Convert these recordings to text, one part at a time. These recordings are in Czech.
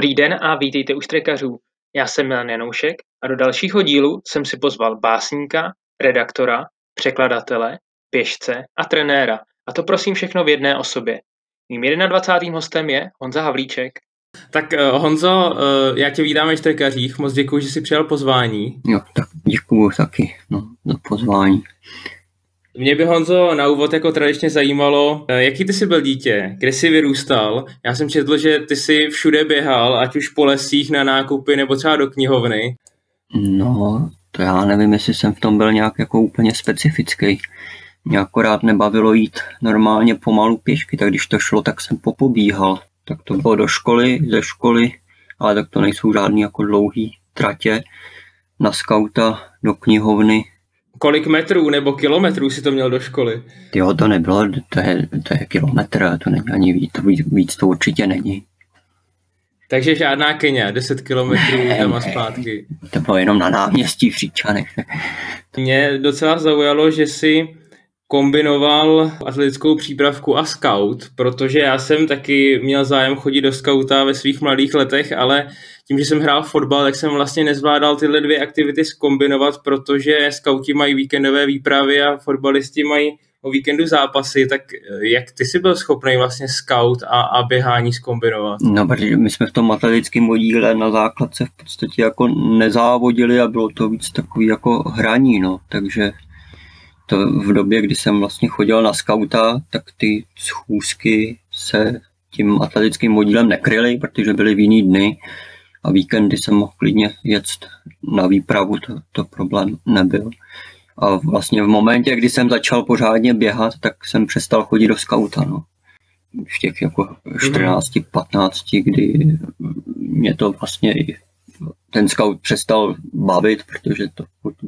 Dobrý den a vítejte u Strekařů. Já jsem Milan Janoušek a do dalšího dílu jsem si pozval básníka, redaktora, překladatele, pěšce a trenéra. A to prosím všechno v jedné osobě. Mým 21. hostem je Honza Havlíček. Tak uh, Honzo, uh, já tě vítám ve Štrkařích, moc děkuji, že jsi přijal pozvání. Jo, tak děkuji taky no, za pozvání. Mě by Honzo na úvod jako tradičně zajímalo, eh, jaký ty jsi byl dítě, kde jsi vyrůstal. Já jsem četl, že ty jsi všude běhal, ať už po lesích na nákupy nebo třeba do knihovny. No, to já nevím, jestli jsem v tom byl nějak jako úplně specifický. Mě akorát nebavilo jít normálně pomalu pěšky, tak když to šlo, tak jsem popobíhal. Tak to bylo do školy, ze školy, ale tak to nejsou žádný jako dlouhý tratě. Na skauta, do knihovny, Kolik metrů nebo kilometrů si to měl do školy? Jo, to nebylo, to je, to je kilometr, to není ani víc, to víc, víc to určitě není. Takže žádná Kenia, 10 kilometrů tam a zpátky. To bylo jenom na náměstí v Říčanech. Mě docela zaujalo, že si kombinoval atletickou přípravku a scout, protože já jsem taky měl zájem chodit do scouta ve svých mladých letech, ale tím, že jsem hrál fotbal, tak jsem vlastně nezvládal tyhle dvě aktivity skombinovat, protože skauti mají víkendové výpravy a fotbalisti mají o víkendu zápasy, tak eh, jak ty jsi byl schopný vlastně scout a, a běhání skombinovat? No, protože my jsme v tom atletickém oddíle na základce v podstatě jako nezávodili a bylo to víc takový jako hraní, no, takže to v době, kdy jsem vlastně chodil na skauta, tak ty schůzky se tím atletickým oddílem nekryly, protože byly v jiný dny a víkendy jsem mohl klidně jet na výpravu, to, to problém nebyl. A vlastně v momentě, kdy jsem začal pořádně běhat, tak jsem přestal chodit do skauta. No. V těch jako 14, 15, kdy mě to vlastně ten scout přestal bavit, protože to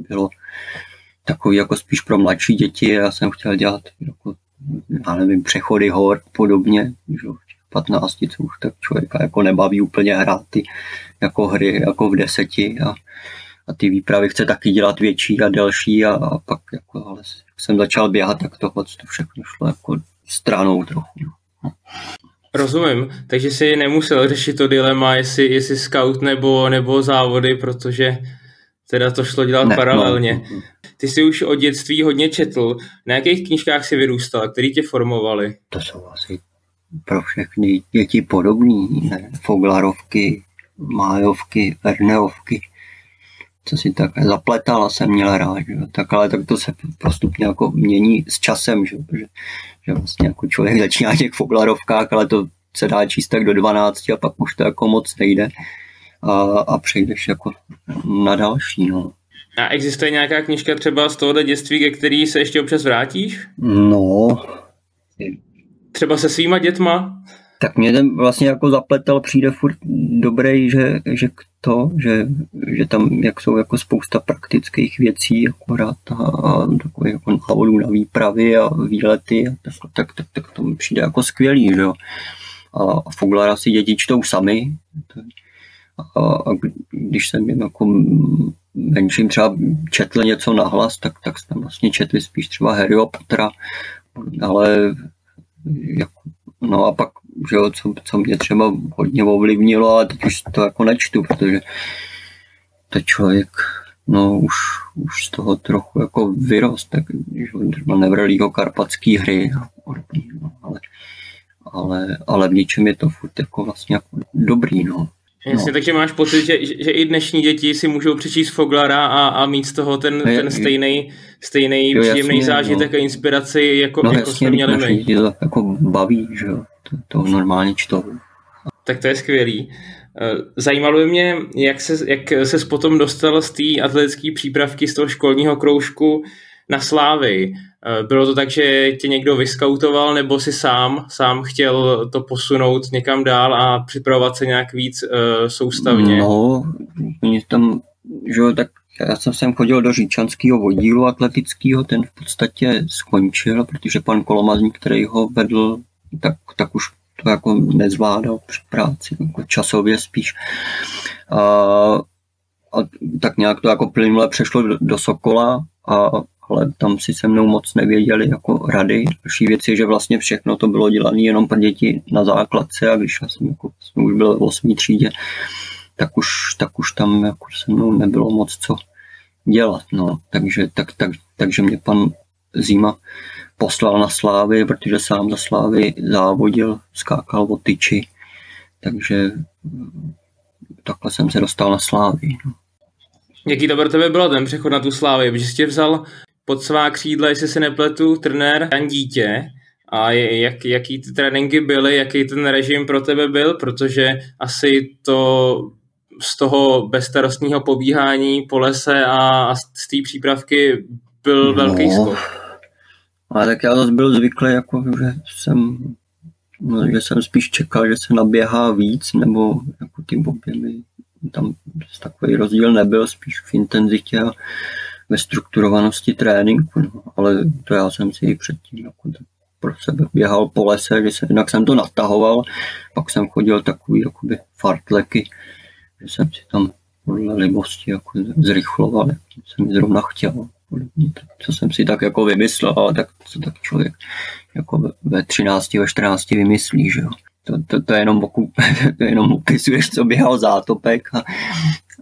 bylo takový jako spíš pro mladší děti. Já jsem chtěl dělat jako, já nevím, přechody hor podobně. Že? 15, co už tak člověka jako nebaví úplně hrát ty jako hry jako v deseti a, a ty výpravy chce taky dělat větší a delší a, a pak jako, ale jsem začal běhat, tak tohle to všechno šlo jako stranou trochu. No. Rozumím, takže si nemusel řešit to dilema, jestli, jestli scout nebo, nebo závody, protože teda to šlo dělat ne, paralelně. No. Ty jsi už od dětství hodně četl. Na jakých knížkách jsi vyrůstal, který tě formovali? To jsou asi pro všechny děti podobný. Ne? Foglarovky, Májovky, Verneovky. Co si tak zapletala jsem měl rád. Že? Tak ale tak to se postupně jako mění s časem, že, že, že vlastně jako člověk začíná těch Foglarovkách, ale to se dá číst tak do 12 a pak už to jako moc nejde a, a přejdeš jako na další. No. A existuje nějaká knižka třeba z tohohle dětství, ke který se ještě občas vrátíš? No. Třeba se svýma dětma? Tak mě ten vlastně jako zapletel přijde furt dobrý, že, že to, že, že tam jak jsou jako spousta praktických věcí, akorát a, a takové jako návodů na výpravy a výlety, a tak, tak, tak, tak to mi přijde jako skvělý, že jo. A, a Foglara si děti čtou sami, a, a když jsem jim jako menším třeba četl něco nahlas, tak, tak jsme vlastně četli spíš třeba Harryho Pottera, ale jako, no a pak, že jo, co, co mě třeba hodně ovlivnilo, ale teď už to jako nečtu, protože to člověk no už, už z toho trochu jako vyrost, tak třeba Neverlího karpatský hry, no, ale, ale, ale v něčem je to furt jako vlastně jako dobrý, no. Jasně, no. takže máš pocit, že, že i dnešní děti si můžou přečíst Foglara a, a mít z toho ten, ten stejný, stejný jo, příjemný jasně, zážitek no. a inspiraci, jako, no, jako jasně, jsme měli my. to jako baví, že jo, to, to normálně čtou. Tak to je skvělý. Eh, zajímalo by mě, jak se, jak ses potom dostal z té atletické přípravky, z toho školního kroužku na Slávy. Eh, bylo to tak, že tě někdo vyskautoval, nebo si sám, sám chtěl to posunout někam dál a připravovat se nějak víc uh, soustavně? No, mě tam, že tak já jsem sem chodil do říčanského oddílu atletického, ten v podstatě skončil, protože pan Kolomazník, který ho vedl, tak, tak už to jako nezvládal při práci, jako časově spíš. A, a tak nějak to jako plynule přešlo do, do Sokola a ale tam si se mnou moc nevěděli jako rady. Další věc je, že vlastně všechno to bylo dělané jenom pro děti na základce a když já jsem, jako, jsem už byl v 8. třídě, tak už, tak už tam jako se mnou nebylo moc co dělat. No. Takže, tak, tak, takže mě pan Zima poslal na Slávy, protože sám za Slávy závodil, skákal o tyči. Takže takhle jsem se dostal na Slávy. No. Jaký to pro tebe bylo ten přechod na tu Slávy? Protože jsi tě vzal pod svá křídla, jestli se nepletu, trenér Jan Dítě. A jak, jaký ty tréninky byly, jaký ten režim pro tebe byl, protože asi to z toho bezstarostního pobíhání po lese a, a z té přípravky byl no, velký skok. Ale tak já zase byl zvyklý, jako, že jsem no, že jsem spíš čekal, že se naběhá víc, nebo jako ty objemy, tam takový rozdíl nebyl, spíš v intenzitě a ve strukturovanosti tréninku, no. ale to já jsem si předtím jako pro sebe běhal po lese, že jsem, jinak jsem to natahoval, pak jsem chodil takový jakoby fartleky, že jsem si tam podle libosti jako zrychloval, jak jsem zrovna chtěl. Co jsem si tak jako vymyslel, ale tak co tak člověk jako ve 13, ve 14 vymyslí, že jo. To, to, to, jenom, to jenom upisuješ, co běhal zátopek a,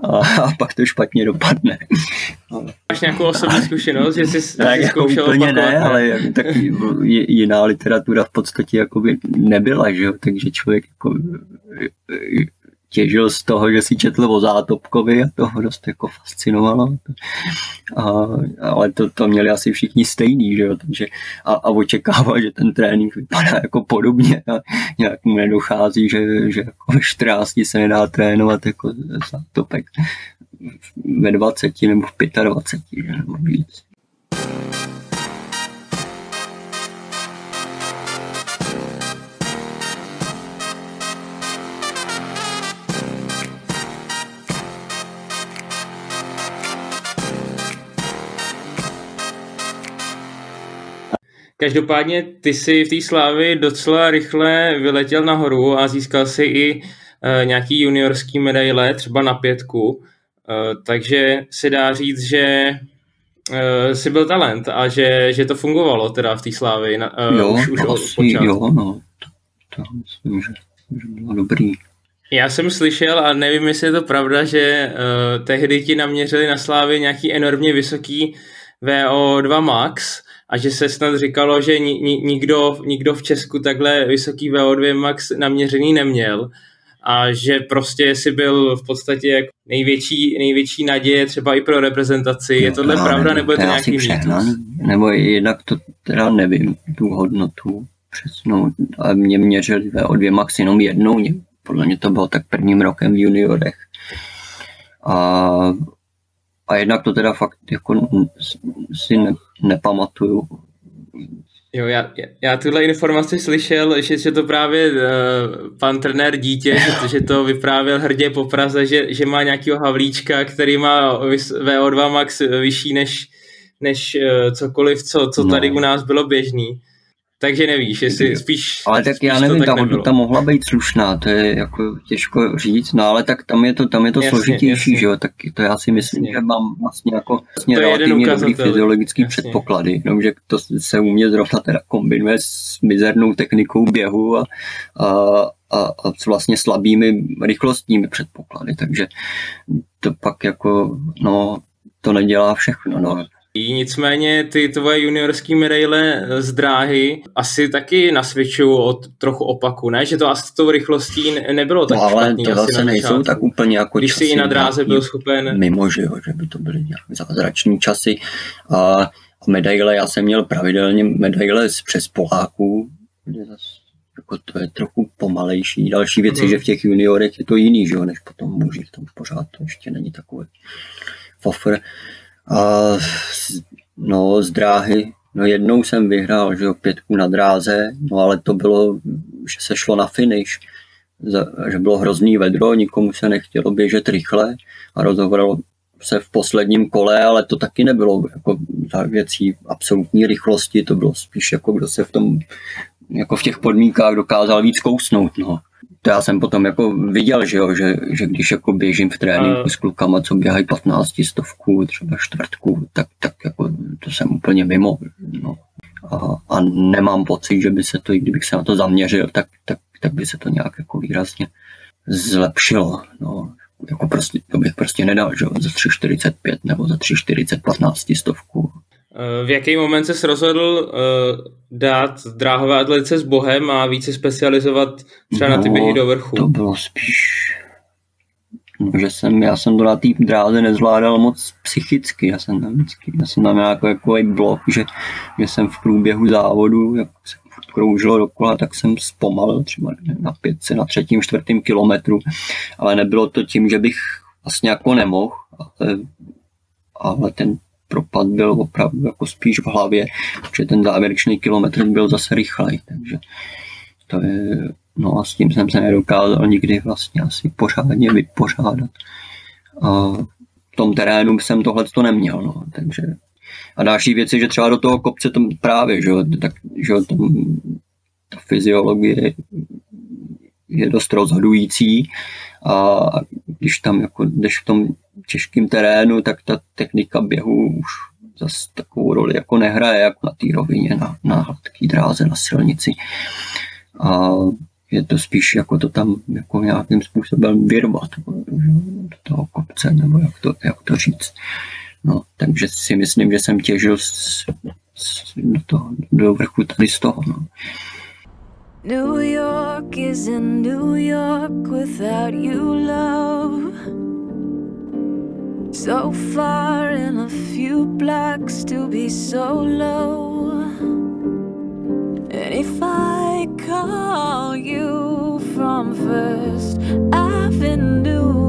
a, a pak to špatně dopadne. Máš nějakou osobní zkušenost, že jsi, tak, jako úplně opakovat, ne, ale tak jiná literatura v podstatě jakoby nebyla, že jo? takže člověk jako těžil z toho, že si četl o Zátopkovi a to ho dost jako fascinovalo. A, ale to, to měli asi všichni stejný, že jo? Takže, a, a očekával, že ten trénink vypadá jako podobně a nějak mu nedochází, že, že jako ve 14 se nedá trénovat jako Zátopek ve 20 nebo v 25, že nebo víc. Každopádně ty si v té slávy docela rychle vyletěl nahoru a získal si i e, nějaký juniorský medaile, třeba na pětku. E, takže se dá říct, že e, jsi byl talent a že, že to fungovalo teda v té slávy. Na, e, jo, už, už asi, jo, no. To, to myslím, že, že bylo dobrý. Já jsem slyšel, a nevím, jestli je to pravda, že uh, tehdy ti naměřili na slávy nějaký enormně vysoký VO2 max, a že se snad říkalo, že ni, ni, nikdo, nikdo v Česku takhle vysoký VO2 max naměřený neměl a že prostě si byl v podstatě jako největší, největší naděje třeba i pro reprezentaci. Je tohle no, pravda, nebo je to nějaký mýtus? Nebo jednak to teda nevím, tu hodnotu přesnou, ale mě měřili VO2 max jenom jednou, podle mě to bylo tak prvním rokem v juniorech. A a jednak to teda fakt jako si ne, nepamatuju. Jo, já, já tuhle informaci slyšel, že, že to právě uh, pan trenér dítě, že, to vyprávěl hrdě po Praze, že, že má nějakého Havlíčka, který má VO2 max vyšší než, než uh, cokoliv, co, co tady no. u nás bylo běžný. Takže nevíš, jestli spíš... Ale tak spíš já nevím, ta hodnota mohla být slušná, to je jako těžko říct, no ale tak tam je to, tam je to jasně, složitější, jasně. že jo, tak to já si myslím, jasně. že mám vlastně jako vlastně to relativně dobrý fyziologický jasně. předpoklady, jenomže to se u mě zrovna teda kombinuje s mizernou technikou běhu a, a, a, a s vlastně slabými rychlostními předpoklady, takže to pak jako, no, to nedělá všechno, no. Nicméně ty tvoje juniorské medaile z dráhy asi taky nasvědčují od trochu opaku, ne? Že to asi s tou rychlostí nebylo tak no, ale špatný. to zase nejsou tak úplně jako Když si i na dráze byl schopen... Mimo, že jo, že by to byly nějaké zázrační časy. A medaile, já jsem měl pravidelně medaile z přes Poláků, jako to je trochu pomalejší. Další věc je, hmm. že v těch juniorech je to jiný, že jo, než potom mužích, tam pořád to ještě není takový fofr. A no, z dráhy, no jednou jsem vyhrál, že jo, pětku na dráze, no ale to bylo, že se šlo na finish, že bylo hrozný vedro, nikomu se nechtělo běžet rychle a rozhovorilo se v posledním kole, ale to taky nebylo jako za věcí absolutní rychlosti, to bylo spíš jako kdo se v tom jako v těch podmínkách dokázal víc kousnout. No to já jsem potom jako viděl, že, jo, že, že když jako běžím v tréninku s klukama, co běhají 15 stovku, třeba čtvrtku, tak, tak jako to jsem úplně mimo. No. A, a nemám pocit, že by se to, i kdybych se na to zaměřil, tak, tak, tak by se to nějak jako výrazně zlepšilo. No. Jako prostě, to bych prostě nedal, že za 3,45 nebo za 3,40 15 stovku. V jaký moment se rozhodl uh, dát dráhové atletice s Bohem a více specializovat třeba no, na ty no, běhy do vrchu? To bylo spíš že jsem, já jsem to na té dráze nezvládal moc psychicky, já jsem tam vždycky, já jsem tam nějaký jako blok, že, že jsem v průběhu závodu, jak se kroužilo dokola, tak jsem zpomalil třeba na pětce, na třetím, čtvrtým kilometru, ale nebylo to tím, že bych vlastně jako nemohl, ale, ale ten propad byl opravdu jako spíš v hlavě, že ten závěrečný kilometr byl zase rychlej, takže to je, no a s tím jsem se nedokázal nikdy vlastně asi pořádně vypořádat. A v tom terénu jsem tohle to neměl, no, takže a další věc je, že třeba do toho kopce tam právě, že, tak, že tam ta fyziologie je dost rozhodující a když tam jako jdeš v tom těžkém terénu, tak ta technika běhu už zase takovou roli jako nehraje, jako na té rovině, na, na hladký dráze, na silnici. A je to spíš jako to tam jako nějakým způsobem vyrvat do toho kopce, nebo jak to, jak to říct. No, takže si myslím, že jsem těžil z, z, do, toho, do vrchu tady z toho. No. New York is in New York without you, love. So far in a few blocks to be so low. And if I call you from First Avenue,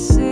see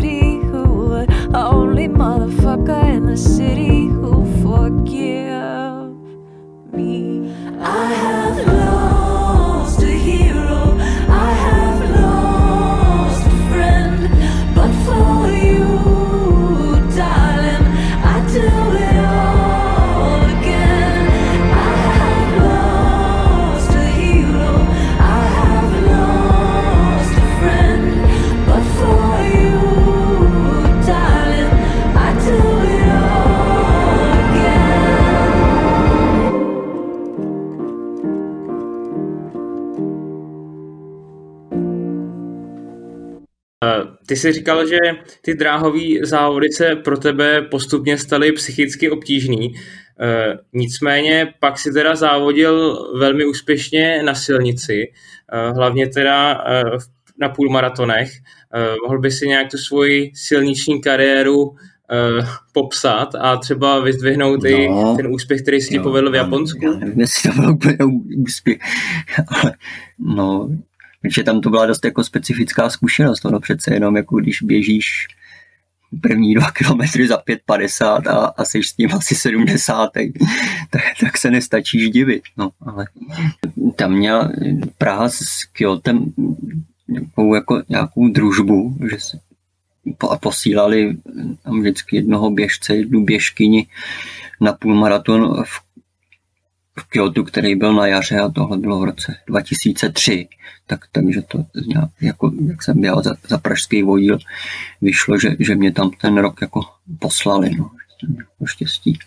Ty jsi říkal, že ty dráhové závody se pro tebe postupně staly psychicky obtížný. Eh, Nicméně pak si teda závodil velmi úspěšně na silnici, eh, hlavně teda v- na půlmaratonech. Eh, Mohl by si nějak tu svoji silniční kariéru eh, popsat a třeba vyzdvihnout i No. ten úspěch, který si ti povedl v já- Japonsku? Já nevím, jestli to byl úplně úspěch, no, že tam to byla dost jako specifická zkušenost, ono přece jenom jako když běžíš první dva kilometry za 5,50 a, a jsi s tím asi 70, tak, tak se nestačíš divit, no, ale tam měla Praha s Kyotem nějakou, jako, nějakou družbu, že se a posílali tam vždycky jednoho běžce, jednu běžkyni na půlmaraton v, v Kyoto, který byl na jaře a tohle bylo v roce 2003. Tak, takže to jako, jak jsem běhal za, za pražský vodíl, vyšlo, že, že mě tam ten rok jako poslali. No, štěstí.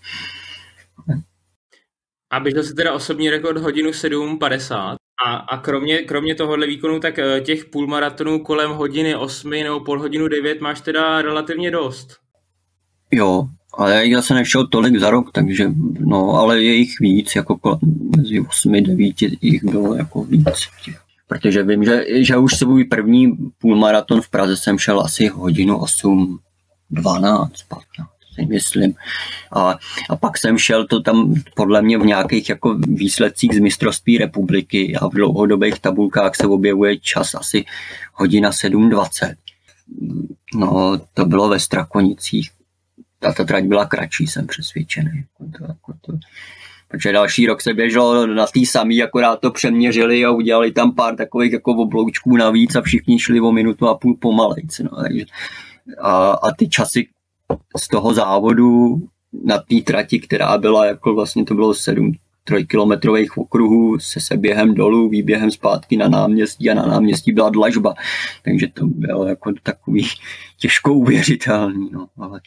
A běžel si teda osobní rekord hodinu 7.50 a, a kromě, kromě tohohle výkonu, tak eh, těch půlmaratonů kolem hodiny 8 nebo půl hodinu 9 máš teda relativně dost. Jo, ale já se nešel tolik za rok, takže no, ale je jich víc, jako mezi 8 9 jich bylo jako víc. Protože vím, že, že už svůj první půlmaraton v Praze jsem šel asi hodinu 8, 12, 15 si myslím. A, a pak jsem šel to tam podle mě v nějakých jako výsledcích z mistrovství republiky a v dlouhodobých tabulkách se objevuje čas asi hodina 7.20. No, to bylo ve Strakonicích. A ta trať byla kratší, jsem přesvědčený. Jako to, jako to. Protože další rok se běželo na tý samý, akorát to přeměřili a udělali tam pár takových jako obloučků navíc a všichni šli o minutu a půl pomalejc. No, takže, a, a ty časy z toho závodu na té trati, která byla jako vlastně to bylo sedm trojkilometrových okruhů se seběhem dolů, výběhem zpátky na náměstí a na náměstí byla dlažba. Takže to bylo jako takový těžko uvěřitelný. No. Ale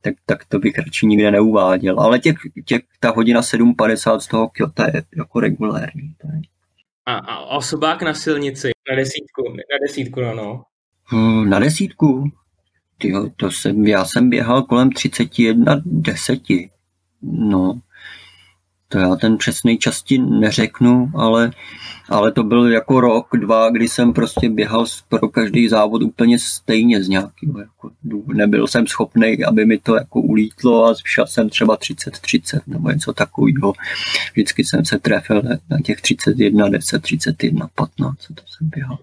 tak, tak to bych radši nikde neuváděl. Ale těch, těch, ta hodina 7.50 z toho Kyoto je jako regulérní. A, a osobák na silnici na desítku, na desítku, no, no. Hmm, na desítku? Tyjo, to jsem, já jsem běhal kolem 31 deseti. No, to já ten přesný čas ti neřeknu, ale, ale to byl jako rok, dva, kdy jsem prostě běhal pro každý závod úplně stejně z nějakého jako Nebyl jsem schopný, aby mi to jako ulítlo a šel jsem třeba 30-30 nebo něco takového. Vždycky jsem se trefil na těch 31, 10, 31, 15, co to jsem běhal.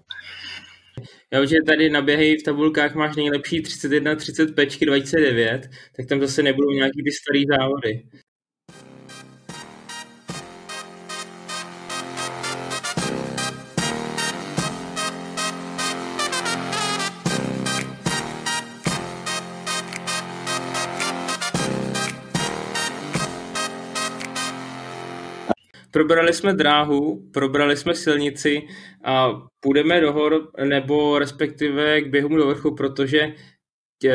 Já že tady na běhy v tabulkách máš nejlepší 31, 30 pečky 29, tak tam zase nebudou nějaký ty starý závody. Probrali jsme dráhu, probrali jsme silnici a půjdeme do hor, nebo respektive k běhům do vrchu, protože tě,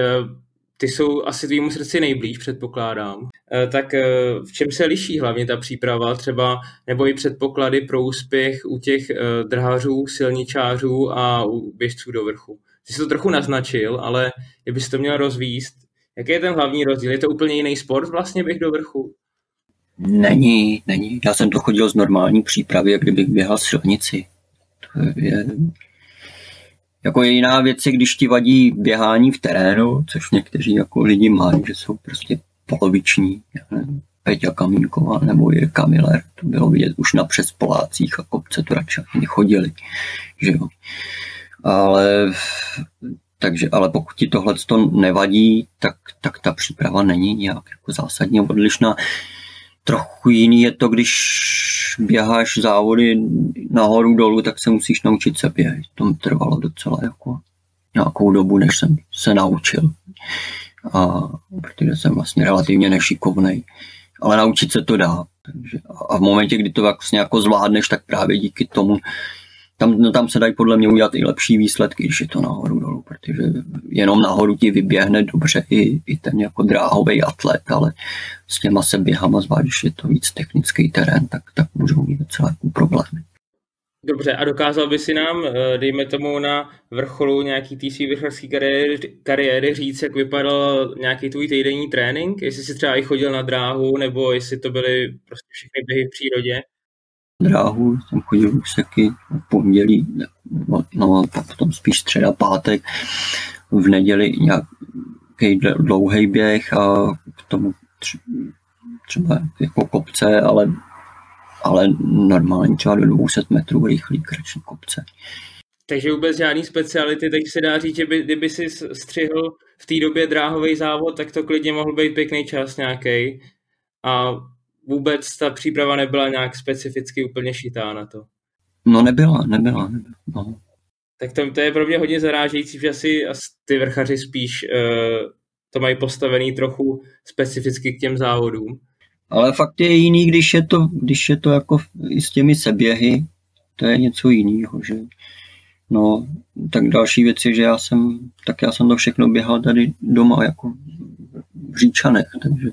ty jsou asi tvýmu srdci nejblíž, předpokládám. E, tak e, v čem se liší hlavně ta příprava třeba, nebo i předpoklady pro úspěch u těch drhářů, silničářů a u běžců do vrchu? Ty jsi to trochu naznačil, ale kdybys to měl rozvíst, jaký je ten hlavní rozdíl? Je to úplně jiný sport vlastně běh do vrchu? Není, není. Já jsem to chodil z normální přípravy, jak kdybych běhal silnici. To je, jako je jiná věc, když ti vadí běhání v terénu, což někteří jako lidi mají, že jsou prostě poloviční. Peťa Kamínková nebo je Kamiler, to bylo vidět už na přespolácích a kopce to radši chodili. Že jo. Ale takže, ale pokud ti tohle to nevadí, tak, tak ta příprava není nějak jako zásadně odlišná. Trochu jiný je to, když běháš závody nahoru dolů, tak se musíš naučit se běhat. To trvalo docela jako nějakou dobu, než jsem se naučil. A, protože jsem vlastně relativně nešikovnej. Ale naučit se to dá. Takže, a v momentě, kdy to vlastně jako zvládneš, tak právě díky tomu tam, no, tam se dají podle mě udělat i lepší výsledky, když je to nahoru dolů, protože jenom nahoru ti vyběhne dobře i, i ten jako dráhový atlet, ale s těma se běhama, zvlášť, když je to víc technický terén, tak, tak můžou mít docela jako problémy. Dobře, a dokázal by si nám, eh, dejme tomu na vrcholu nějaký té své vrcholské kariéry, kariéry říct, jak vypadal nějaký tvůj týdenní trénink? Jestli jsi třeba i chodil na dráhu, nebo jestli to byly prostě všechny běhy v přírodě? Dráhu, jsem chodil úseky pondělí, no, no potom spíš středa, pátek, v neděli nějaký dlouhý běh a k tomu třeba jako kopce, ale, ale normálně třeba do 200 metrů rychlý krační kopce. Takže vůbec žádný speciality, takže se dá říct, že by, kdyby si střihl v té době dráhový závod, tak to klidně mohl být pěkný čas nějaký. A vůbec ta příprava nebyla nějak specificky úplně šitá na to. No nebyla, nebyla. nebyla no. Tak to, to je pro mě hodně zarážející, že asi, asi ty vrchaři spíš uh, to mají postavený trochu specificky k těm závodům. Ale fakt je jiný, když je to, když je to jako i s těmi seběhy, to je něco jiného, že No, tak další věc je, že já jsem, tak já jsem to všechno běhal tady doma, jako v Říčanech, takže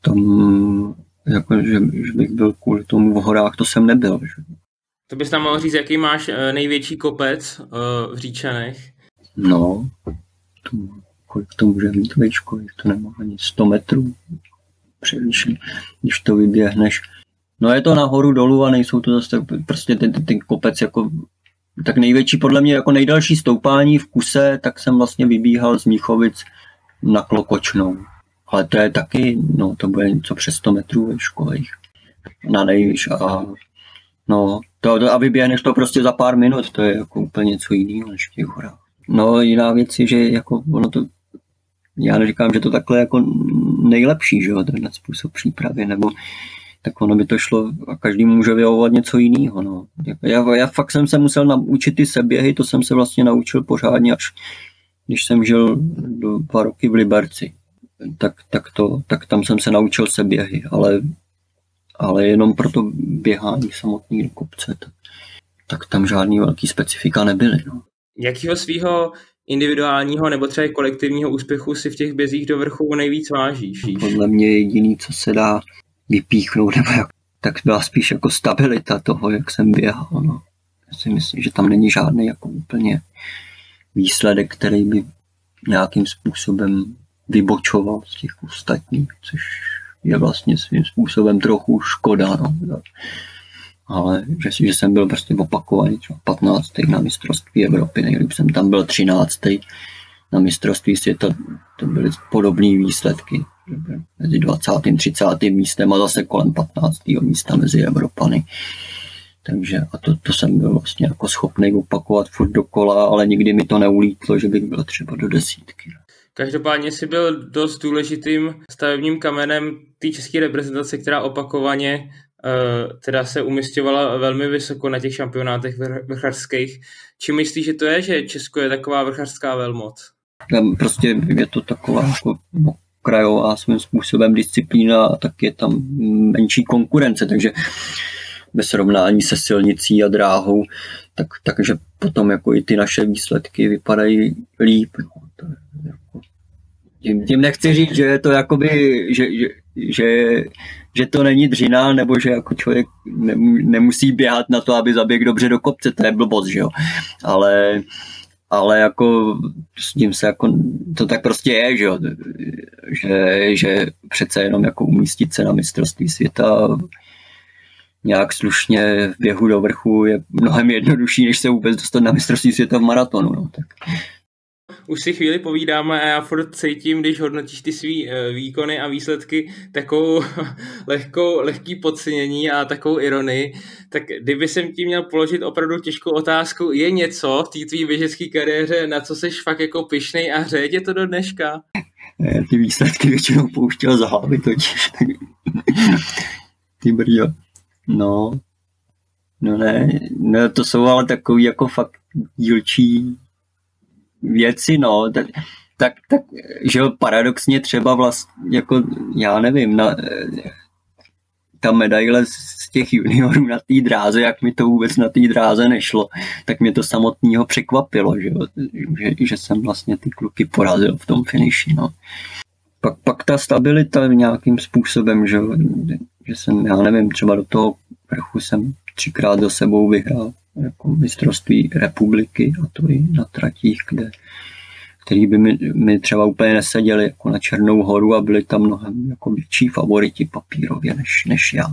tam, jako, že, že bych byl kvůli tomu v horách, to jsem nebyl. Že. To bys tam mohl říct, jaký máš eh, největší kopec uh, v Říčanech? No, to, kolik to může mít výšku, to nemá ani 100 metrů převýšení, když to vyběhneš. No je to nahoru dolů a nejsou to zase prostě ten, ten, ten kopec jako tak největší podle mě jako nejdelší stoupání v kuse, tak jsem vlastně vybíhal z Míchovic na Klokočnou. Ale to je taky, no to bude něco přes 100 metrů výškových na nejvíš a no, to, to, a vyběhneš to prostě za pár minut, to je jako úplně něco jiného než v těch horách. No jiná věc je, že jako ono to, já neříkám, že to takhle jako nejlepší, že jo, ten způsob přípravy, nebo tak ono by to šlo a každý může vyhovovat něco jiného. No. Já, já fakt jsem se musel naučit ty seběhy, to jsem se vlastně naučil pořádně až když jsem žil dva roky v Liberci. Tak, tak, to, tak tam jsem se naučil seběhy, ale, ale jenom pro to běhání samotný do kopce, tak, tak tam žádný velký specifika nebyly. No. Jakýho svého individuálního nebo třeba kolektivního úspěchu si v těch bězích do vrchu nejvíc vážíš? Podle mě jediný, co se dá vypíchnout, nebo jak, tak byla spíš jako stabilita toho, jak jsem běhal. No. Já si myslím, že tam není žádný jako úplně výsledek, který by nějakým způsobem vybočoval z těch ostatních, což je vlastně svým způsobem trochu škoda. No. Ale že, že jsem byl prostě opakovaný, 15. na mistrovství Evropy, nejlíp jsem tam byl 13. na mistrovství světa, to byly podobné výsledky mezi 20. a 30. místem a zase kolem 15. místa mezi Evropany. Takže a to, to jsem byl vlastně jako schopný opakovat furt dokola, ale nikdy mi to neulítlo, že bych byl třeba do desítky. Každopádně si byl dost důležitým stavebním kamenem té české reprezentace, která opakovaně uh, teda se umistovala velmi vysoko na těch šampionátech vrchařských. Či myslíš, že to je, že Česko je taková vrchařská velmoc? Prostě je to taková jako okrajová svým způsobem disciplína a tak je tam menší konkurence, takže ve srovnání se silnicí a dráhou, tak, takže potom jako i ty naše výsledky vypadají líp. No. To jako, tím, tím nechci říct, že je to jakoby, že, že, že, že to není dřina, nebo že jako člověk nemusí běhat na to, aby zaběhl dobře do kopce, to je blbost, že jo. Ale ale jako s tím se jako, to tak prostě je, že, jo? že, že přece jenom jako umístit se na mistrovství světa nějak slušně v běhu do vrchu je mnohem jednodušší, než se vůbec dostat na mistrovství světa v maratonu. No, tak už si chvíli povídáme a já furt cítím, když hodnotíš ty svý eh, výkony a výsledky, takovou lehkou, lehký podcenění a takovou ironii, tak kdyby jsem ti měl položit opravdu těžkou otázku, je něco v té tvý běžecké kariéře, na co jsi fakt jako pišnej a hřeje tě to do dneška? Ne, ty výsledky většinou pouštěl za hlavy totiž. ty brďo. No, no ne, no to jsou ale takový jako fakt dílčí věci, no, tak, tak, tak že paradoxně třeba vlastně, jako, já nevím, na, ta medaile z těch juniorů na té dráze, jak mi to vůbec na té dráze nešlo, tak mě to samotného překvapilo, že, že, že jsem vlastně ty kluky porazil v tom finiši. No. Pak, pak ta stabilita nějakým způsobem, že, že jsem, já nevím, třeba do toho vrchu jsem třikrát do sebou vyhrál jako mistrovství republiky a to i na tratích, kde, který by mi, mi třeba úplně neseděli jako na Černou horu a byli tam mnohem jako větší favoriti papírově než, než já.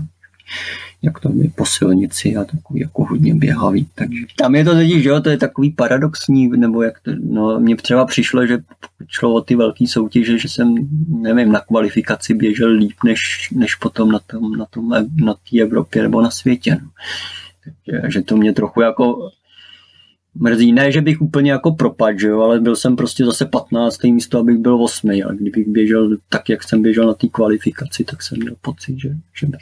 Jak to je po silnici a takový jako hodně běhavý. Takže tam je to teď, že jo, to je takový paradoxní, nebo jak to, no, mně třeba přišlo, že šlo o ty velké soutěže, že jsem, nevím, na kvalifikaci běžel líp, než, než potom na tom, na tom, na té Evropě nebo na světě. No. Takže, že to mě trochu jako mrzí. Ne, že bych úplně jako propadl, že jo, ale byl jsem prostě zase 15. místo, abych byl 8. A kdybych běžel tak, jak jsem běžel na té kvalifikaci, tak jsem měl pocit, že, že bych,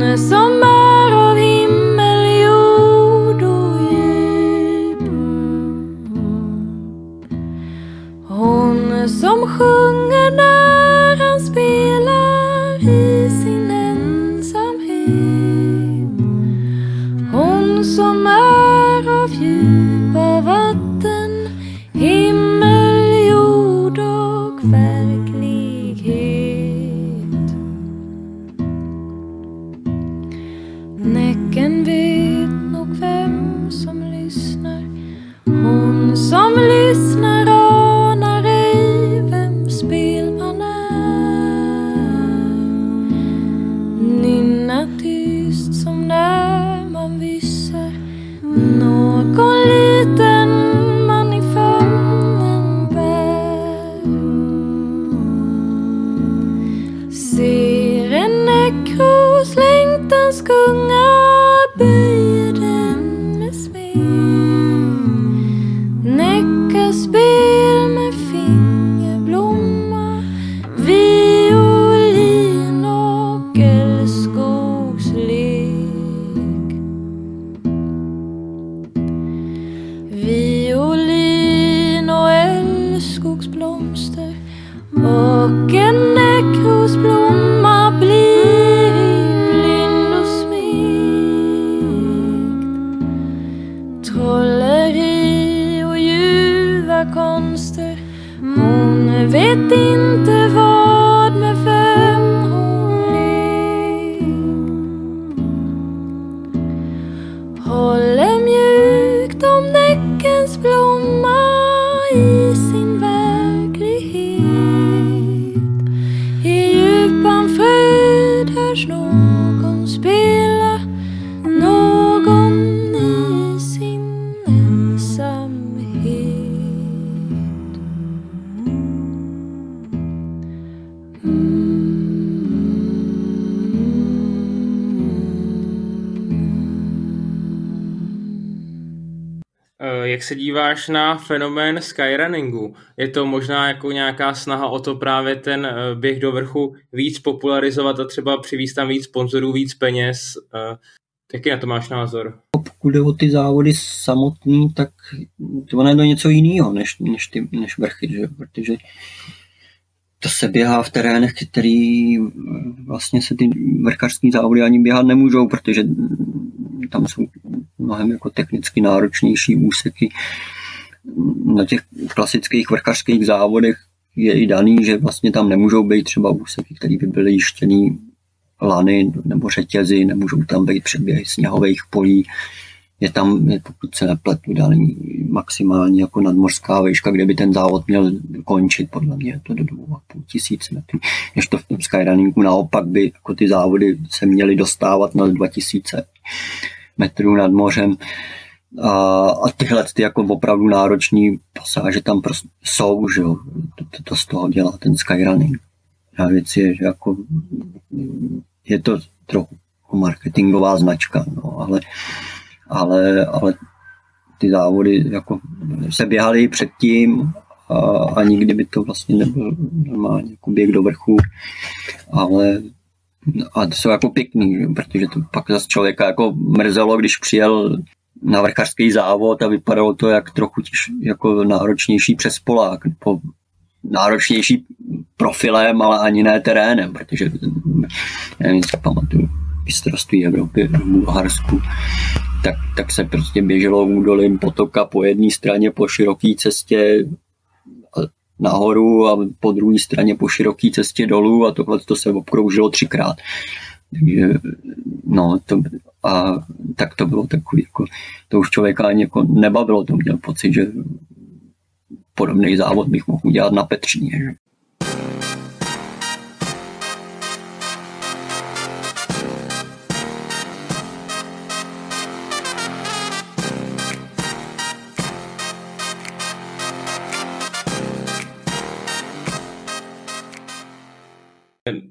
hon som är av himmel, jord och djup. Hon som sjunger Håller mjukt om näckens blomma i sin verklighet. I djupan fröjd hörs någon spela Jak se díváš na fenomén skyrunningu? Je to možná jako nějaká snaha o to právě ten eh, běh do vrchu víc popularizovat a třeba přivést tam víc sponzorů, víc peněz? Eh, Jaký na to máš názor? Pokud jde o ty závody samotný, tak to je to něco jiného než, než, ty, než vrchy, že? protože to se běhá v terénech, který vlastně se ty vrchařské závody ani běhat nemůžou, protože tam jsou mnohem jako technicky náročnější úseky. Na těch klasických vrchařských závodech je i daný, že vlastně tam nemůžou být třeba úseky, které by byly jištěný lany nebo řetězy, nemůžou tam být přeběhy sněhových polí. Je tam, je, pokud se nepletu, daný maximální jako nadmořská výška, kde by ten závod měl končit, podle mě je to do 2,5 tisíc metrů. Než to v tom skyrunningu naopak by jako ty závody se měly dostávat na 2000 metrů nad mořem. A, a tyhle ty jako opravdu náročný pasáže tam prostě jsou, že jo. To, to, to z toho dělá ten skyrunning. A věc je, že jako je to trochu marketingová značka, no, ale, ale, ale ty závody jako se běhaly předtím a, a nikdy by to vlastně nebyl normálně jako běh do vrchu, ale a to jsou jako pěkný, že? protože to pak zase člověka jako mrzelo, když přijel na vrchařský závod a vypadalo to jak trochu těž, jako náročnější přes Polák, po náročnější profilem, ale ani ne terénem, protože nevím, si pamatuju mistrovství Evropy v Bulharsku, tak, tak se prostě běželo údolím potoka po jedné straně po široké cestě nahoru a po druhé straně po široké cestě dolů a tohle to se obkroužilo třikrát. Takže, no, to, a tak to bylo takový, jako, to už člověka ani jako nebavilo, to měl pocit, že podobný závod bych mohl udělat na Petříně.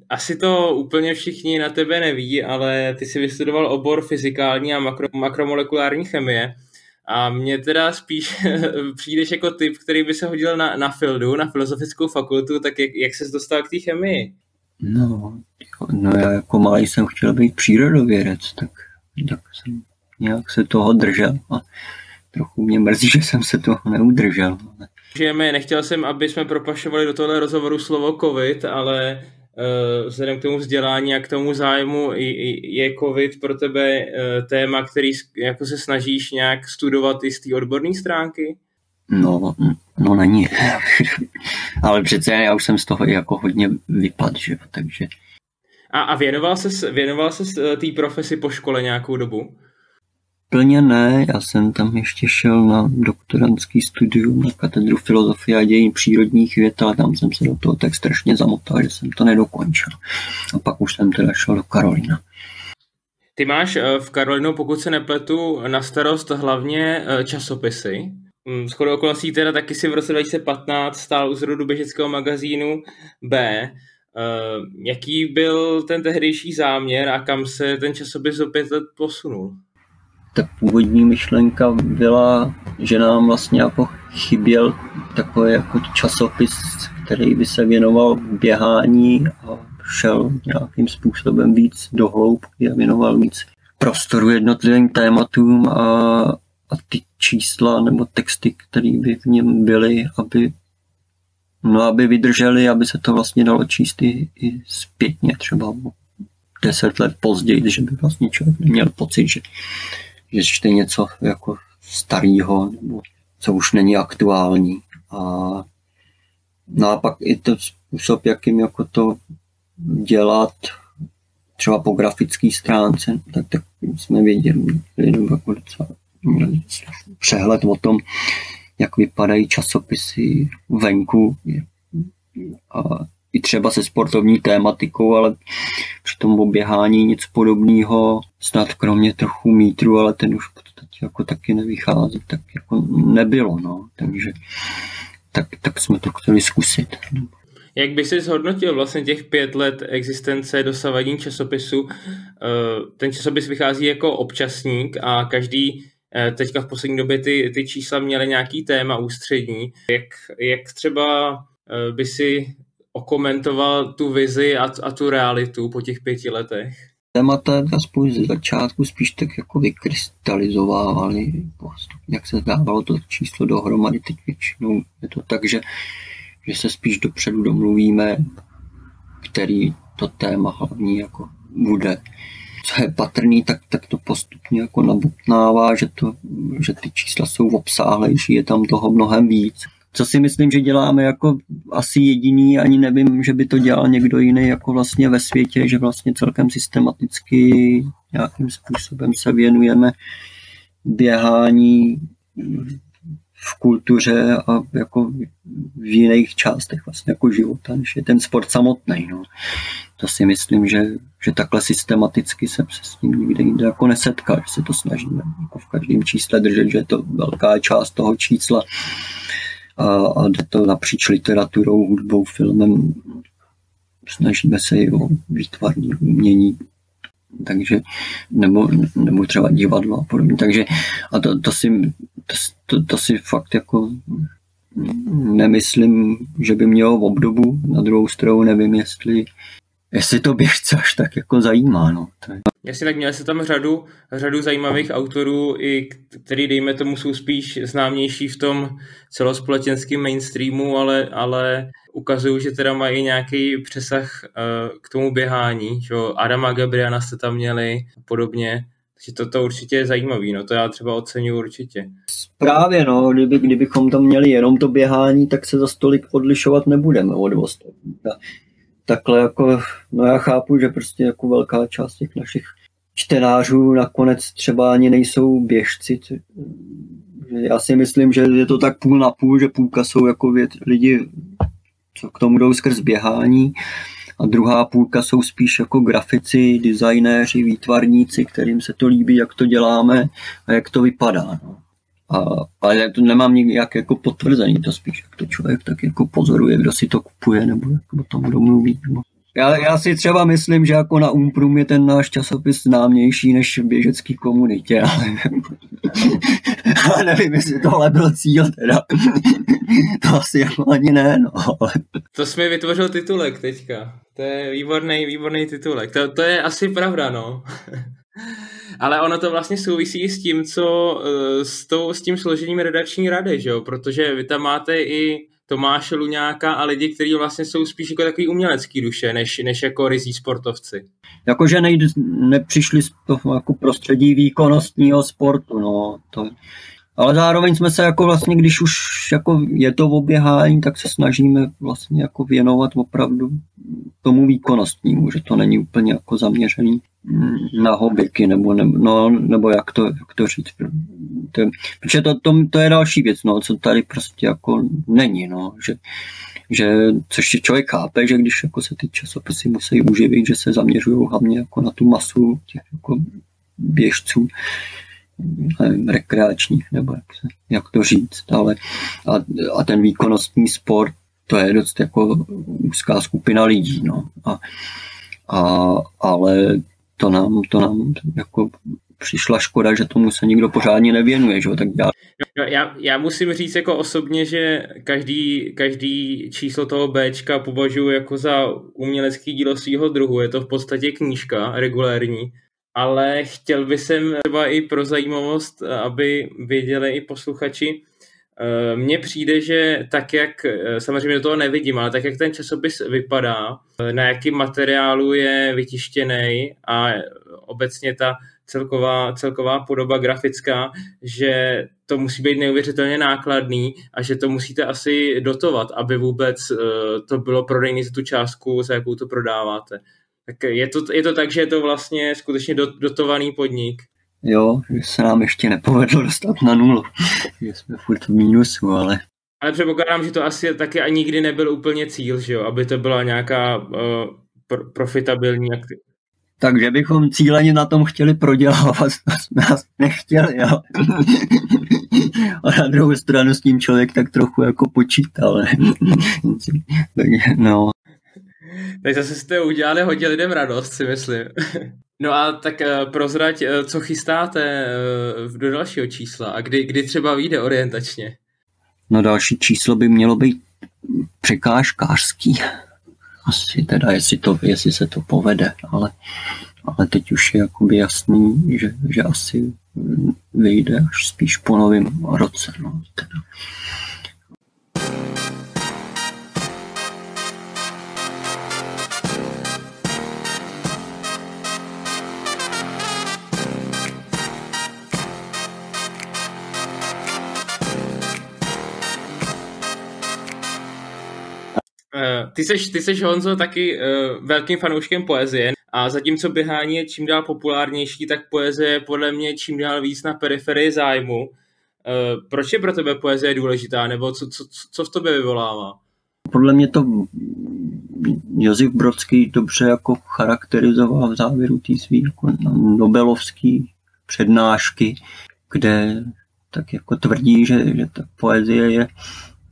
Asi to úplně všichni na tebe neví, ale ty jsi vystudoval obor fyzikální a makro, makromolekulární chemie. A mně teda spíš přijdeš jako typ, který by se hodil na, na Fildu, na filozofickou fakultu, tak jak, jak ses dostal k té chemii? No, no já jako malý jsem chtěl být přírodovědec, tak, tak jsem nějak se toho držel a trochu mě mrzí, že jsem se toho neudržel. Žijeme, nechtěl jsem, aby jsme propašovali do tohle rozhovoru slovo covid, ale vzhledem k tomu vzdělání a k tomu zájmu je covid pro tebe uh, téma, který jako se snažíš nějak studovat i z té odborné stránky? No, no není. ale přece já už jsem z toho jako hodně vypad, že takže... A, a věnoval se věnoval ses eh, té profesi po škole nějakou dobu? Plně ne, já jsem tam ještě šel na doktorantský studium na katedru filozofie a dějin přírodních věd, ale tam jsem se do toho tak strašně zamotal, že jsem to nedokončil. A pak už jsem teda šel do Karolina. Ty máš eh, v Karolinu, pokud se nepletu, na starost hlavně eh, časopisy. Mm, s chodou okolností teda taky si v roce 2015 stál u zrodu běžeckého magazínu B. Eh, jaký byl ten tehdejší záměr a kam se ten časopis opět posunul? Ta původní myšlenka byla, že nám vlastně jako chyběl takový jako časopis, který by se věnoval běhání a šel nějakým způsobem víc do hloubky a věnoval víc prostoru jednotlivým tématům a, a ty čísla nebo texty, které by v něm byly, aby, no, aby vydrželi, aby se to vlastně dalo číst i, i zpětně třeba deset let později, že by vlastně člověk neměl pocit, že že čte něco jako starého, nebo co už není aktuální. A, no a pak i to způsob, jakým jako to dělat třeba po grafické stránce, tak, tak jsme věděli, jako docela přehled o tom, jak vypadají časopisy venku a i třeba se sportovní tématikou, ale při tom oběhání nic podobného, snad kromě trochu mítru, ale ten už v podstatě jako taky nevychází, tak jako nebylo, no. takže tak, tak jsme to chtěli zkusit. Jak by si zhodnotil vlastně těch pět let existence dosavadní časopisu? Eh, ten časopis vychází jako občasník a každý eh, teďka v poslední době ty, ty čísla měly nějaký téma ústřední. Jak, jak třeba eh, by si okomentoval tu vizi a, a tu realitu po těch pěti letech? Témata aspoň ze začátku spíš tak jako vykrystalizovávaly, jak se dávalo to číslo dohromady, teď většinou je to tak, že, že se spíš dopředu domluvíme, který to téma hlavní jako bude. Co je patrný, tak, tak to postupně jako nabutnává, že, to, že ty čísla jsou obsáhlejší, je tam toho mnohem víc co si myslím, že děláme jako asi jediný, ani nevím, že by to dělal někdo jiný jako vlastně ve světě, že vlastně celkem systematicky nějakým způsobem se věnujeme běhání v kultuře a jako v jiných částech vlastně jako života, než je ten sport samotný. No. To si myslím, že, že takhle systematicky jsem se s ním nikde jinde jako nesetkal, že se to snažíme jako v každém čísle držet, že je to velká část toho čísla a, a jde to napříč literaturou, hudbou, filmem. Snažíme se i o výtvarní umění, takže nebo, nebo třeba divadlo a podobně. Takže a to, to, si, to, to, to si fakt jako nemyslím, že by mělo v obdobu. Na druhou stranu nevím, jestli jestli to běžce až tak jako zajímá. No. To je... Jasně, tak měli se tam řadu, řadu zajímavých autorů, i který, dejme tomu, jsou spíš známější v tom celospolečenském mainstreamu, ale, ale ukazují, že teda mají nějaký přesah uh, k tomu běhání. Že? Adama Gabriana jste tam měli a podobně. Takže to, to určitě je zajímavý, no to já třeba oceňuji určitě. Právě no, kdyby, kdybychom tam měli jenom to běhání, tak se za stolik odlišovat nebudeme od ostatních takhle jako, no já chápu, že prostě jako velká část těch našich čtenářů nakonec třeba ani nejsou běžci. Já si myslím, že je to tak půl na půl, že půlka jsou jako věd, lidi, co k tomu jdou skrz běhání a druhá půlka jsou spíš jako grafici, designéři, výtvarníci, kterým se to líbí, jak to děláme a jak to vypadá. No. A, ale já to nemám nějak jako potvrzený, to spíš jak to člověk tak jako pozoruje, kdo si to kupuje, nebo jak o tom kdo mluví. Nebo... Já, já si třeba myslím, že jako na Umprum je ten náš časopis známější než v běžecké komunitě, ale, ale nevím, jestli tohle byl cíl teda. to asi jako ani ne, no. To jsi mi vytvořil titulek teďka. To je výborný, výborný titulek. To, to je asi pravda, no. Ale ono to vlastně souvisí s tím, co eh, s, tou, s tím složením redakční rady, že jo? protože vy tam máte i Tomáše Luňáka a lidi, kteří vlastně jsou spíš jako takový umělecký duše, než, než jako rizí sportovci. Jakože nejde, nepřišli z toho jako prostředí výkonnostního sportu, no. To, ale zároveň jsme se jako vlastně, když už jako je to v oběhání, tak se snažíme vlastně jako věnovat opravdu tomu výkonnostnímu, že to není úplně jako zaměřený na hobbyky, nebo, nebo, no, nebo jak, to, jak to říct. To, protože to, to, to, je další věc, no, co tady prostě jako není, no, že, že což člověk chápe, že když jako se ty časopisy musí uživit, že se zaměřují hlavně jako na tu masu těch jako běžců, nevím, rekreačních, nebo jak, se, jak to říct, ale a, a ten výkonnostní sport, to je dost jako úzká skupina lidí, no. A, a, ale to nám, to nám jako přišla škoda, že tomu se nikdo pořádně nevěnuje, že tak dělá. No, já, já musím říct jako osobně, že každý, každý číslo toho Bčka považuji jako za umělecký dílo svého druhu. Je to v podstatě knížka regulérní, ale chtěl bych sem třeba i pro zajímavost, aby věděli i posluchači, mně přijde, že tak, jak, eh, samozřejmě do toho nevidím, ale tak, jak ten časopis vypadá, eh, na jakým materiálu je vytištěný a obecně ta celková, celková podoba grafická, že to musí být neuvěřitelně nákladný a že to musíte asi dotovat, aby vůbec to bylo prodejné za tu částku, za jakou to prodáváte. Tak je to, je to tak, že je to vlastně skutečně dotovaný podnik. Jo, že se nám ještě nepovedlo dostat na nulu, že jsme furt v mínusu, ale... Ale předpokládám, že to asi taky ani nikdy nebyl úplně cíl, že jo, aby to byla nějaká uh, pr- profitabilní aktivita. Takže bychom cíleně na tom chtěli prodělávat, to jsme asi nechtěli, jo. A na druhou stranu s tím člověk tak trochu jako počítal, ne? Takže, no, tak zase jste udělali hodně lidem radost, si myslím. No a tak uh, prozrať, uh, co chystáte uh, do dalšího čísla a kdy, kdy třeba vyjde orientačně? No další číslo by mělo být překážkářský. Asi teda, jestli, to, jestli se to povede, ale, ale teď už je jakoby jasný, že, že asi vyjde až spíš po novém roce. No, teda. Ty seš, ty seš Honzo taky uh, velkým fanouškem poezie a zatímco běhání je čím dál populárnější, tak poezie je podle mě čím dál víc na periferii zájmu. Uh, proč je pro tebe poezie důležitá, nebo co, co, co v tobě vyvolává? Podle mě to Josef Brodský dobře jako charakterizoval v závěru té svý jako Nobelovský přednášky, kde tak jako tvrdí, že, že ta poezie je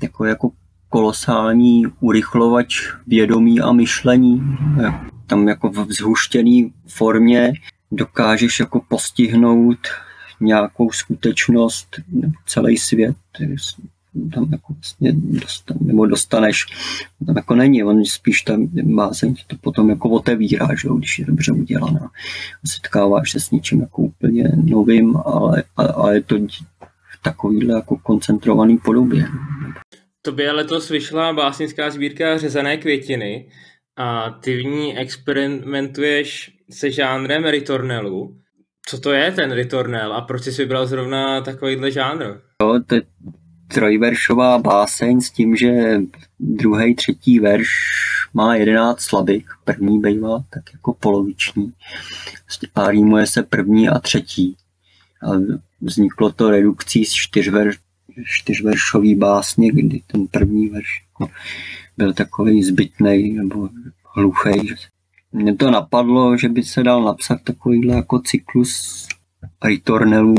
jako, jako kolosální urychlovač vědomí a myšlení. Tam jako v vzhuštěný formě dokážeš jako postihnout nějakou skutečnost nebo celý svět. Tam jako vlastně dostan, nebo dostaneš, tam jako není, on spíš tam bázeň to potom jako otevírá, že když je dobře udělaná. Setkáváš se s něčím jako úplně novým, ale, ale je to takovýhle jako koncentrovaný podobě. Tobě letos vyšla básnická sbírka Řezané květiny a ty v ní experimentuješ se žánrem ritornelu. Co to je ten ritornel a proč jsi vybral zrovna takovýhle žánr? Jo, to je trojveršová báseň s tím, že druhý, třetí verš má jedenáct slabik, první bývá tak jako poloviční. A rýmuje se první a třetí. A vzniklo to redukcí z čtyřver, čtyřveršový básně, kdy ten první verš jako byl takový zbytný nebo hluchý. Mně to napadlo, že by se dal napsat takovýhle jako cyklus ritornelů,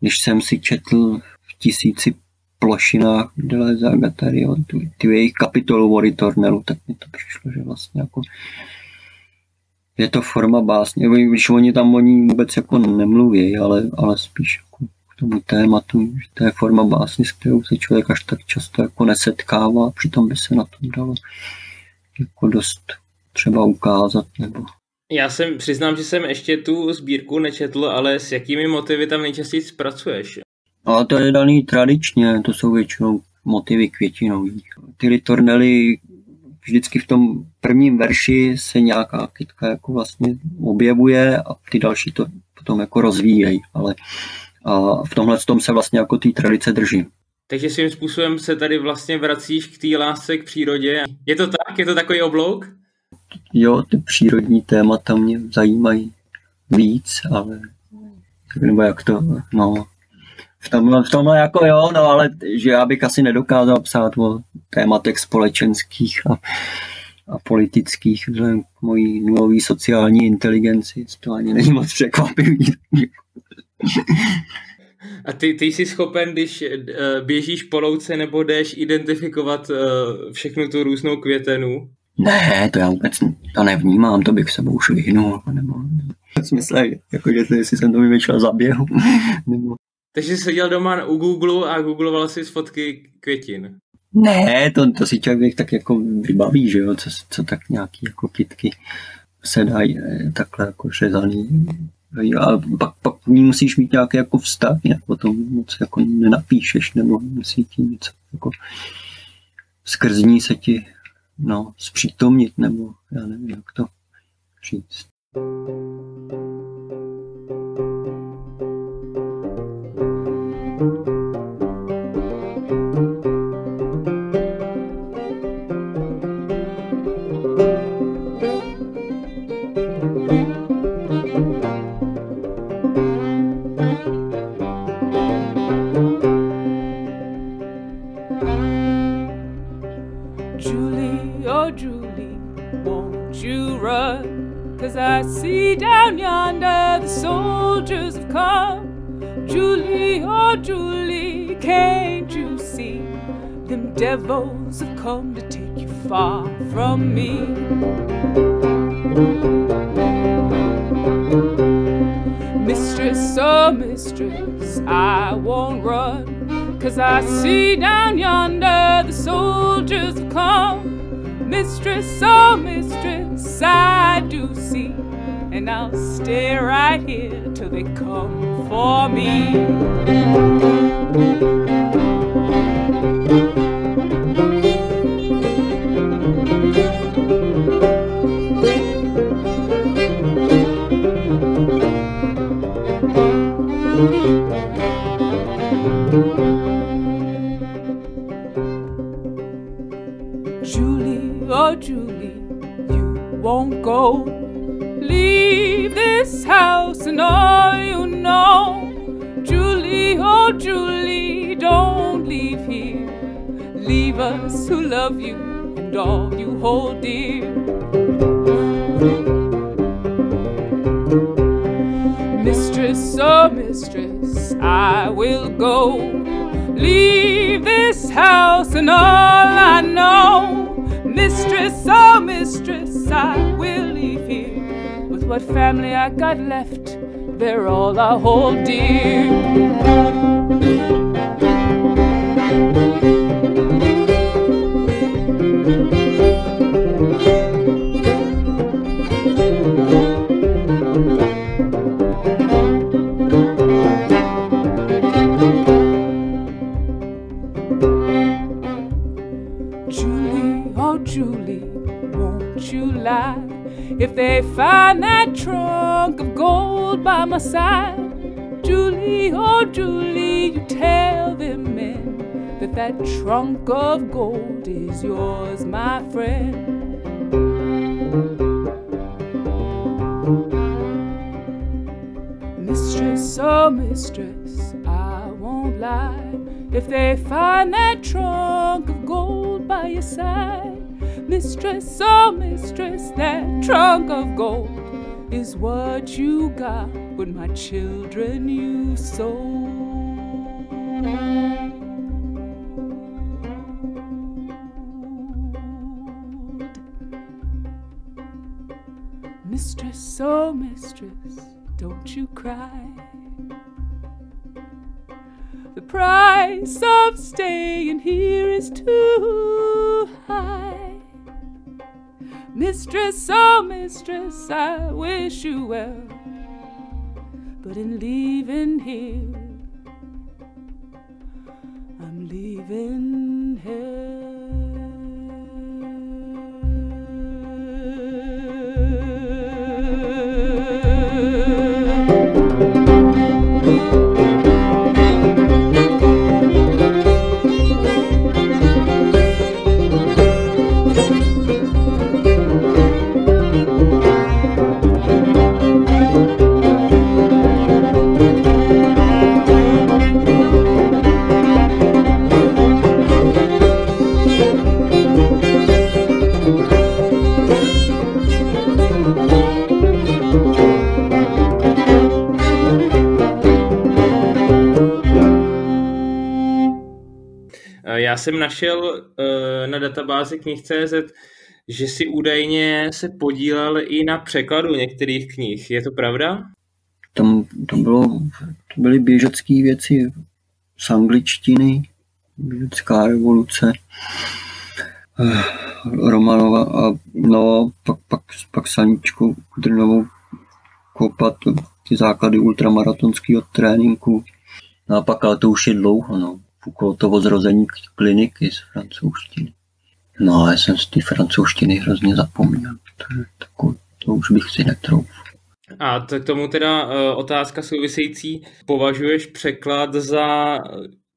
když jsem si četl v tisíci plošinách Dele Zagatari, tu, tu jejich kapitolu o Ritornelu, tak mi to přišlo, že vlastně jako je to forma básně, když oni tam o ní vůbec jako nemluví, ale, ale spíš jako tomu tématu, že to je forma básně, s kterou se člověk až tak často jako nesetkává, přitom by se na tom dalo jako dost třeba ukázat. Nebo... Já jsem přiznám, že jsem ještě tu sbírku nečetl, ale s jakými motivy tam nejčastěji zpracuješ? Ale to je daný tradičně, to jsou většinou motivy květinový. Ty ritornely vždycky v tom prvním verši se nějaká kytka jako vlastně objevuje a ty další to potom jako rozvíjejí, ale a v tomhle tom se vlastně jako té tradice držím. Takže svým způsobem se tady vlastně vracíš k té lásce k přírodě. Je to tak? Je to takový oblouk? Jo, ty přírodní témata mě zajímají víc, ale nebo jak to, no, v tomhle, v tomhle jako jo, no ale že já bych asi nedokázal psát o tématech společenských a, a politických vzhledem k mojí nulové sociální inteligenci. To ani není moc překvapivý. A ty, ty jsi schopen, když eh, běžíš po louce nebo jdeš identifikovat eh, všechnu tu různou květenu? Ne, to já vůbec to nevnímám, to bych sebou už vyhnul. Nebo, v smysle, jako, že jestli jsem to vymýšlel za běhu. Nebo... Takže jsi seděl doma u Google a googloval si z fotky květin. Ne, to, to si člověk tak jako vybaví, že jo, co, co tak nějaký jako kytky se dají eh, takhle jako řezaný. A pak, pak ní musíš mít nějaký jako vztah, jinak potom moc jako nenapíšeš, nebo musí ti něco jako skrz ní se ti no, zpřítomnit, nebo já nevím, jak to říct. Devils have come to take you far from me. Mistress, oh mistress, I won't run, cause I see down yonder the soldiers have come. Mistress, oh mistress, I do see, and I'll stay right here till they come for me. I got left, they're all I hold dear. Julie, oh Julie, won't you lie? They find that trunk of gold by my side, Julie, oh Julie, you tell them men that that trunk of gold is yours, my friend. Mistress, oh mistress, I won't lie. If they find that trunk of gold by your side, Mistress, oh mistress, that trunk of gold is what you got when my children you sold. Mistress, oh mistress, don't you cry. The price of staying here is too high. Mistress, oh mistress, I wish you well. But in leaving here, I'm leaving hell. Jsem našel uh, na databázi knih.cz, že si údajně se podílel i na překladu některých knih. Je to pravda? Tam to, bylo, to byly běžecké věci z angličtiny, běžecká revoluce, eh, Romanova a no, pak, pak, pak Saničku Kudrnovou kopat ty základy ultramaratonského tréninku. No a pak, ale to už je dlouho, no. Toho zrození kliniky z francouzštiny. No ale já jsem z té francouzštiny hrozně zapomněl. To, to, to už bych si netrouf. A to k tomu teda uh, otázka související. Považuješ překlad za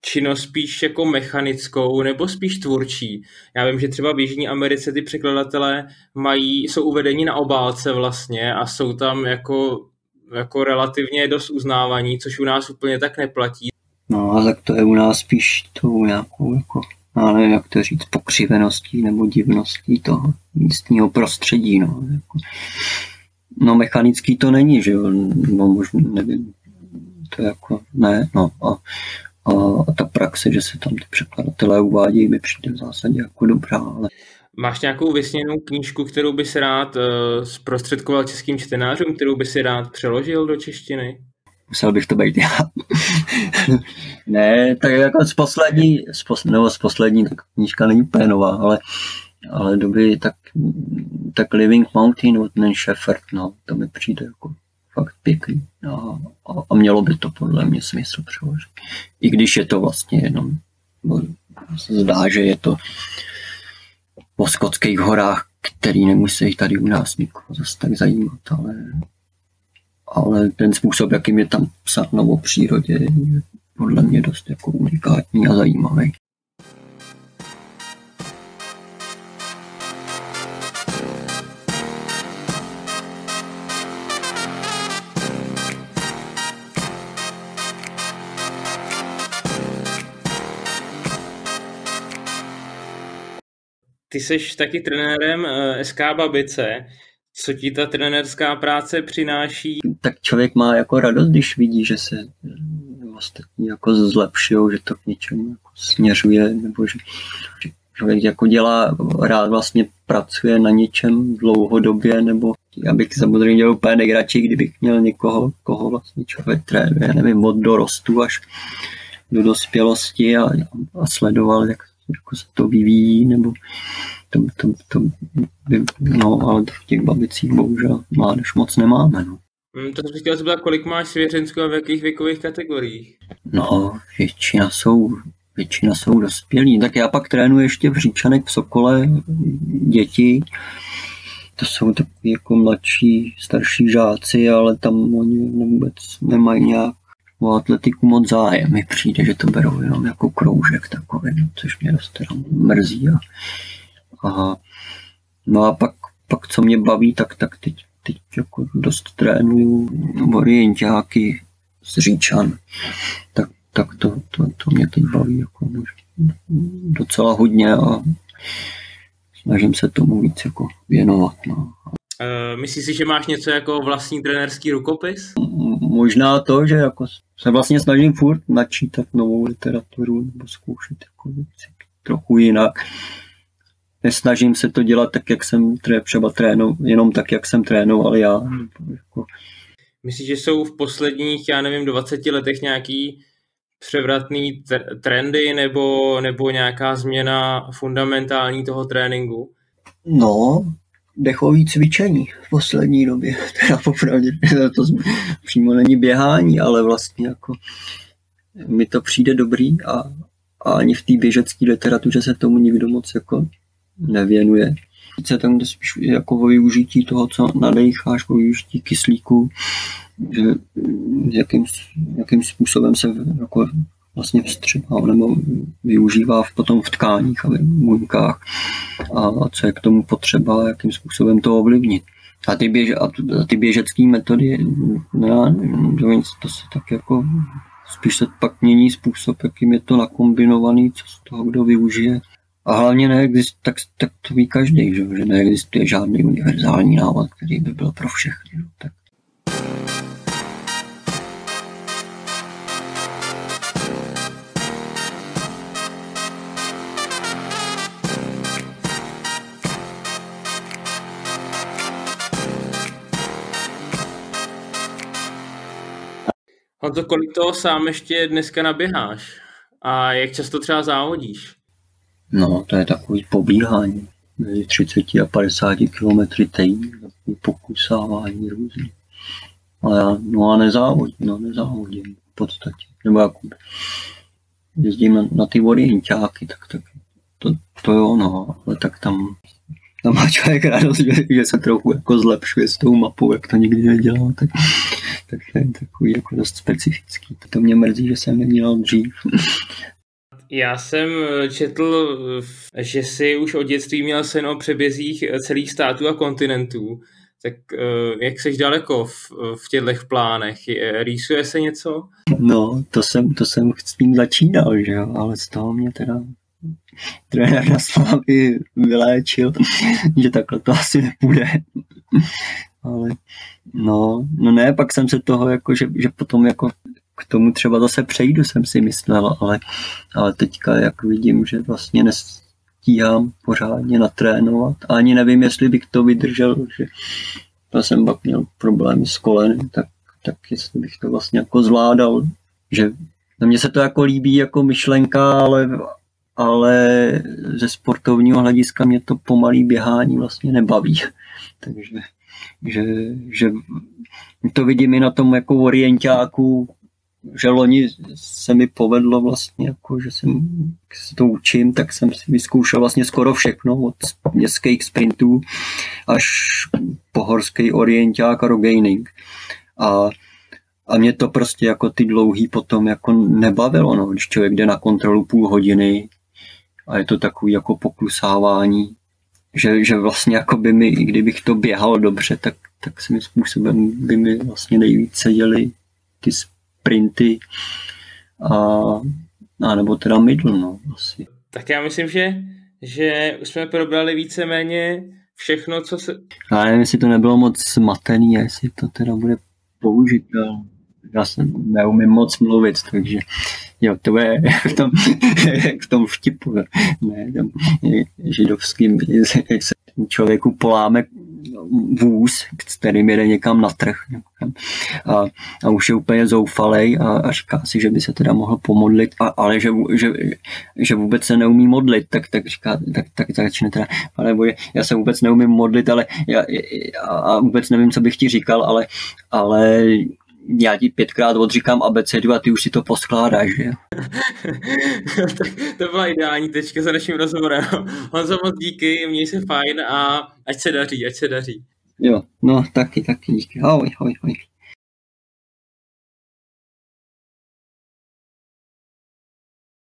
činnost spíš jako mechanickou nebo spíš tvůrčí? Já vím, že třeba v Jižní Americe ty překladatelé mají, jsou uvedeni na obálce vlastně a jsou tam jako, jako relativně dost uznávaní, což u nás úplně tak neplatí. No a tak to je u nás spíš tou nějakou jako nevím, jak to říct, pokřiveností nebo divností toho místního prostředí. No, jako. no mechanický to není, že jo, no možná, nevím, to jako, ne, no a, a, a ta praxe, že se tam ty překladatelé uvádějí, mi přijde v zásadě jako dobrá, ale Máš nějakou vysněnou knížku, kterou by si rád uh, zprostředkoval českým čtenářům, kterou by si rád přeložil do češtiny? Musel bych to být já. ne, tak jako z poslední, z pos, nebo z poslední, tak knížka není úplně nová, ale, ale dobrý, tak, tak Living Mountain od Nan Shepherd, no, to mi přijde jako fakt pěkný. A, a, a mělo by to podle mě smysl přeložit. I když je to vlastně jenom, se zdá, že je to o skotských horách, který nemusí tady u nás nikoho zase tak zajímat, ale ale ten způsob, jakým je tam psáno o přírodě, je podle mě dost jako unikátní a zajímavý. Ty jsi taky trenérem eh, SK Babice. Co ti ta trenérská práce přináší? Tak člověk má jako radost, když vidí, že se ostatní jako zlepšují, že to k něčemu jako směřuje, nebo že, že člověk jako dělá, rád vlastně pracuje na něčem dlouhodobě, nebo já bych samozřejmě měl úplně nejradši, kdybych měl někoho, koho vlastně člověk trénuje, nevím, od dorostu až do dospělosti a, a sledoval, jak jako se to vyvíjí, nebo to, to, to by, no, ale v těch babicích bohužel mládež moc nemáme. No. Hmm, to jsem chtěl zeptat, kolik máš svěřenského a v jakých věkových kategoriích? No, většina jsou, většina jsou dospělí. Tak já pak trénuji ještě v Říčanek v Sokole děti. To jsou takový jako mladší, starší žáci, ale tam oni vůbec nemají nějak o atletiku moc zájem. Mi přijde, že to berou jenom jako kroužek takový, no, což mě dost teda mrzí. A, a, no a pak, pak co mě baví, tak, tak teď, teď jako dost trénuju orientáky z Říčan. Tak, tak to, to, to mě teď baví jako docela hodně a snažím se tomu víc jako věnovat. No. Uh, myslíš si, že máš něco jako vlastní trenerský rukopis? Možná to, že jako se vlastně snažím furt načítat novou literaturu nebo zkoušet jako věci trochu jinak. Nesnažím se to dělat tak, jak jsem třeba trénoval, jenom tak, jak jsem trénoval já. Jako... Myslíš, že jsou v posledních, já nevím, 20 letech nějaký převratný trendy nebo, nebo nějaká změna fundamentální toho tréninku? No, dechový cvičení v poslední době. Teda popravdě, to přímo není běhání, ale vlastně jako mi to přijde dobrý a, a ani v té běžecké literatuře se tomu nikdo moc jako nevěnuje. Se tam jde spíš jako o využití toho, co nadecháš, o využití kyslíku, že jakým, jakým způsobem se jako vlastně vstřebá nebo využívá v, potom v tkáních a v buňkách a, co je k tomu potřeba, jakým způsobem to ovlivnit. A ty, běž, a ty běžecké metody, no, to se tak jako spíš se pak mění způsob, jakým je to nakombinovaný, co z toho kdo využije. A hlavně neexistuje, tak, tak to ví každý, že, že neexistuje žádný univerzální návod, který by byl pro všechny. No, tak Honzo, kolik toho sám ještě dneska naběháš? A jak často třeba závodíš? No, to je takový pobíhání. Mezi 30 a 50 km týdně, takový pokusávání různý. Ale já, no a nezávodím, no nezávodím v podstatě. Nebo jako jezdím na, na ty orientáky, tak, tak to, to jo, no, ale tak tam, tam má člověk radost, že, že se trochu jako zlepšuje s tou mapou, jak to nikdy nedělal, tak tak je takový jako dost specifický. To mě mrzí, že jsem neměl dřív. Já jsem četl, že jsi už od dětství měl sen o přebězích celých států a kontinentů. Tak eh, jak jsi daleko v, v těchto plánech? Rýsuje se něco? No, to jsem, to jsem s tím začínal, že jo, ale z toho mě teda trenér na Slávy vyléčil, že takhle to asi nepůjde. ale No, no ne, pak jsem se toho jako, že, že potom jako k tomu třeba zase přejdu, jsem si myslel, ale, ale teďka jak vidím, že vlastně nestíhám pořádně natrénovat. A ani nevím, jestli bych to vydržel, že já jsem pak měl problémy s kolenem, tak, tak jestli bych to vlastně jako zvládal, že na mně se to jako líbí jako myšlenka, ale, ale ze sportovního hlediska mě to pomalý běhání vlastně nebaví. Takže že, že to vidím i na tom jako orientáku, že loni se mi povedlo vlastně, jako, že jsem se to učím, tak jsem si vyzkoušel vlastně skoro všechno, od městských sprintů až po horský orienták a rogaining. A, a mě to prostě jako ty dlouhý potom jako nebavilo, no, když člověk jde na kontrolu půl hodiny a je to takový jako poklusávání že, že vlastně jako by mi, i kdybych to běhal dobře, tak, tak svým způsobem by mi vlastně nejvíce děli ty sprinty a, a nebo teda middle, no, asi. Tak já myslím, že, že už jsme probrali víceméně všechno, co se... Já nevím, jestli to nebylo moc smatený, jestli to teda bude použitelné. Já jsem neumím moc mluvit, takže Jo, to je v tom, v tom vtipu, ne, tam židovským, jak se člověku poláme vůz, kterým jede někam na trh. A, a už je úplně zoufalej a, a říká si, že by se teda mohl pomodlit, a, ale že, že, že vůbec se neumí modlit, tak, tak říká, tak, tak, začne teda, ale bože, já se vůbec neumím modlit, ale já, a vůbec nevím, co bych ti říkal, ale, ale já ti pětkrát odříkám abecedu a ty už si to poskládáš, že jo? to byla ideální tečka za naším rozhovorem. Honzo, moc díky, měj se fajn a ať se daří, ať se daří. Jo, no taky, taky díky. Ahoj, ahoj, ahoj.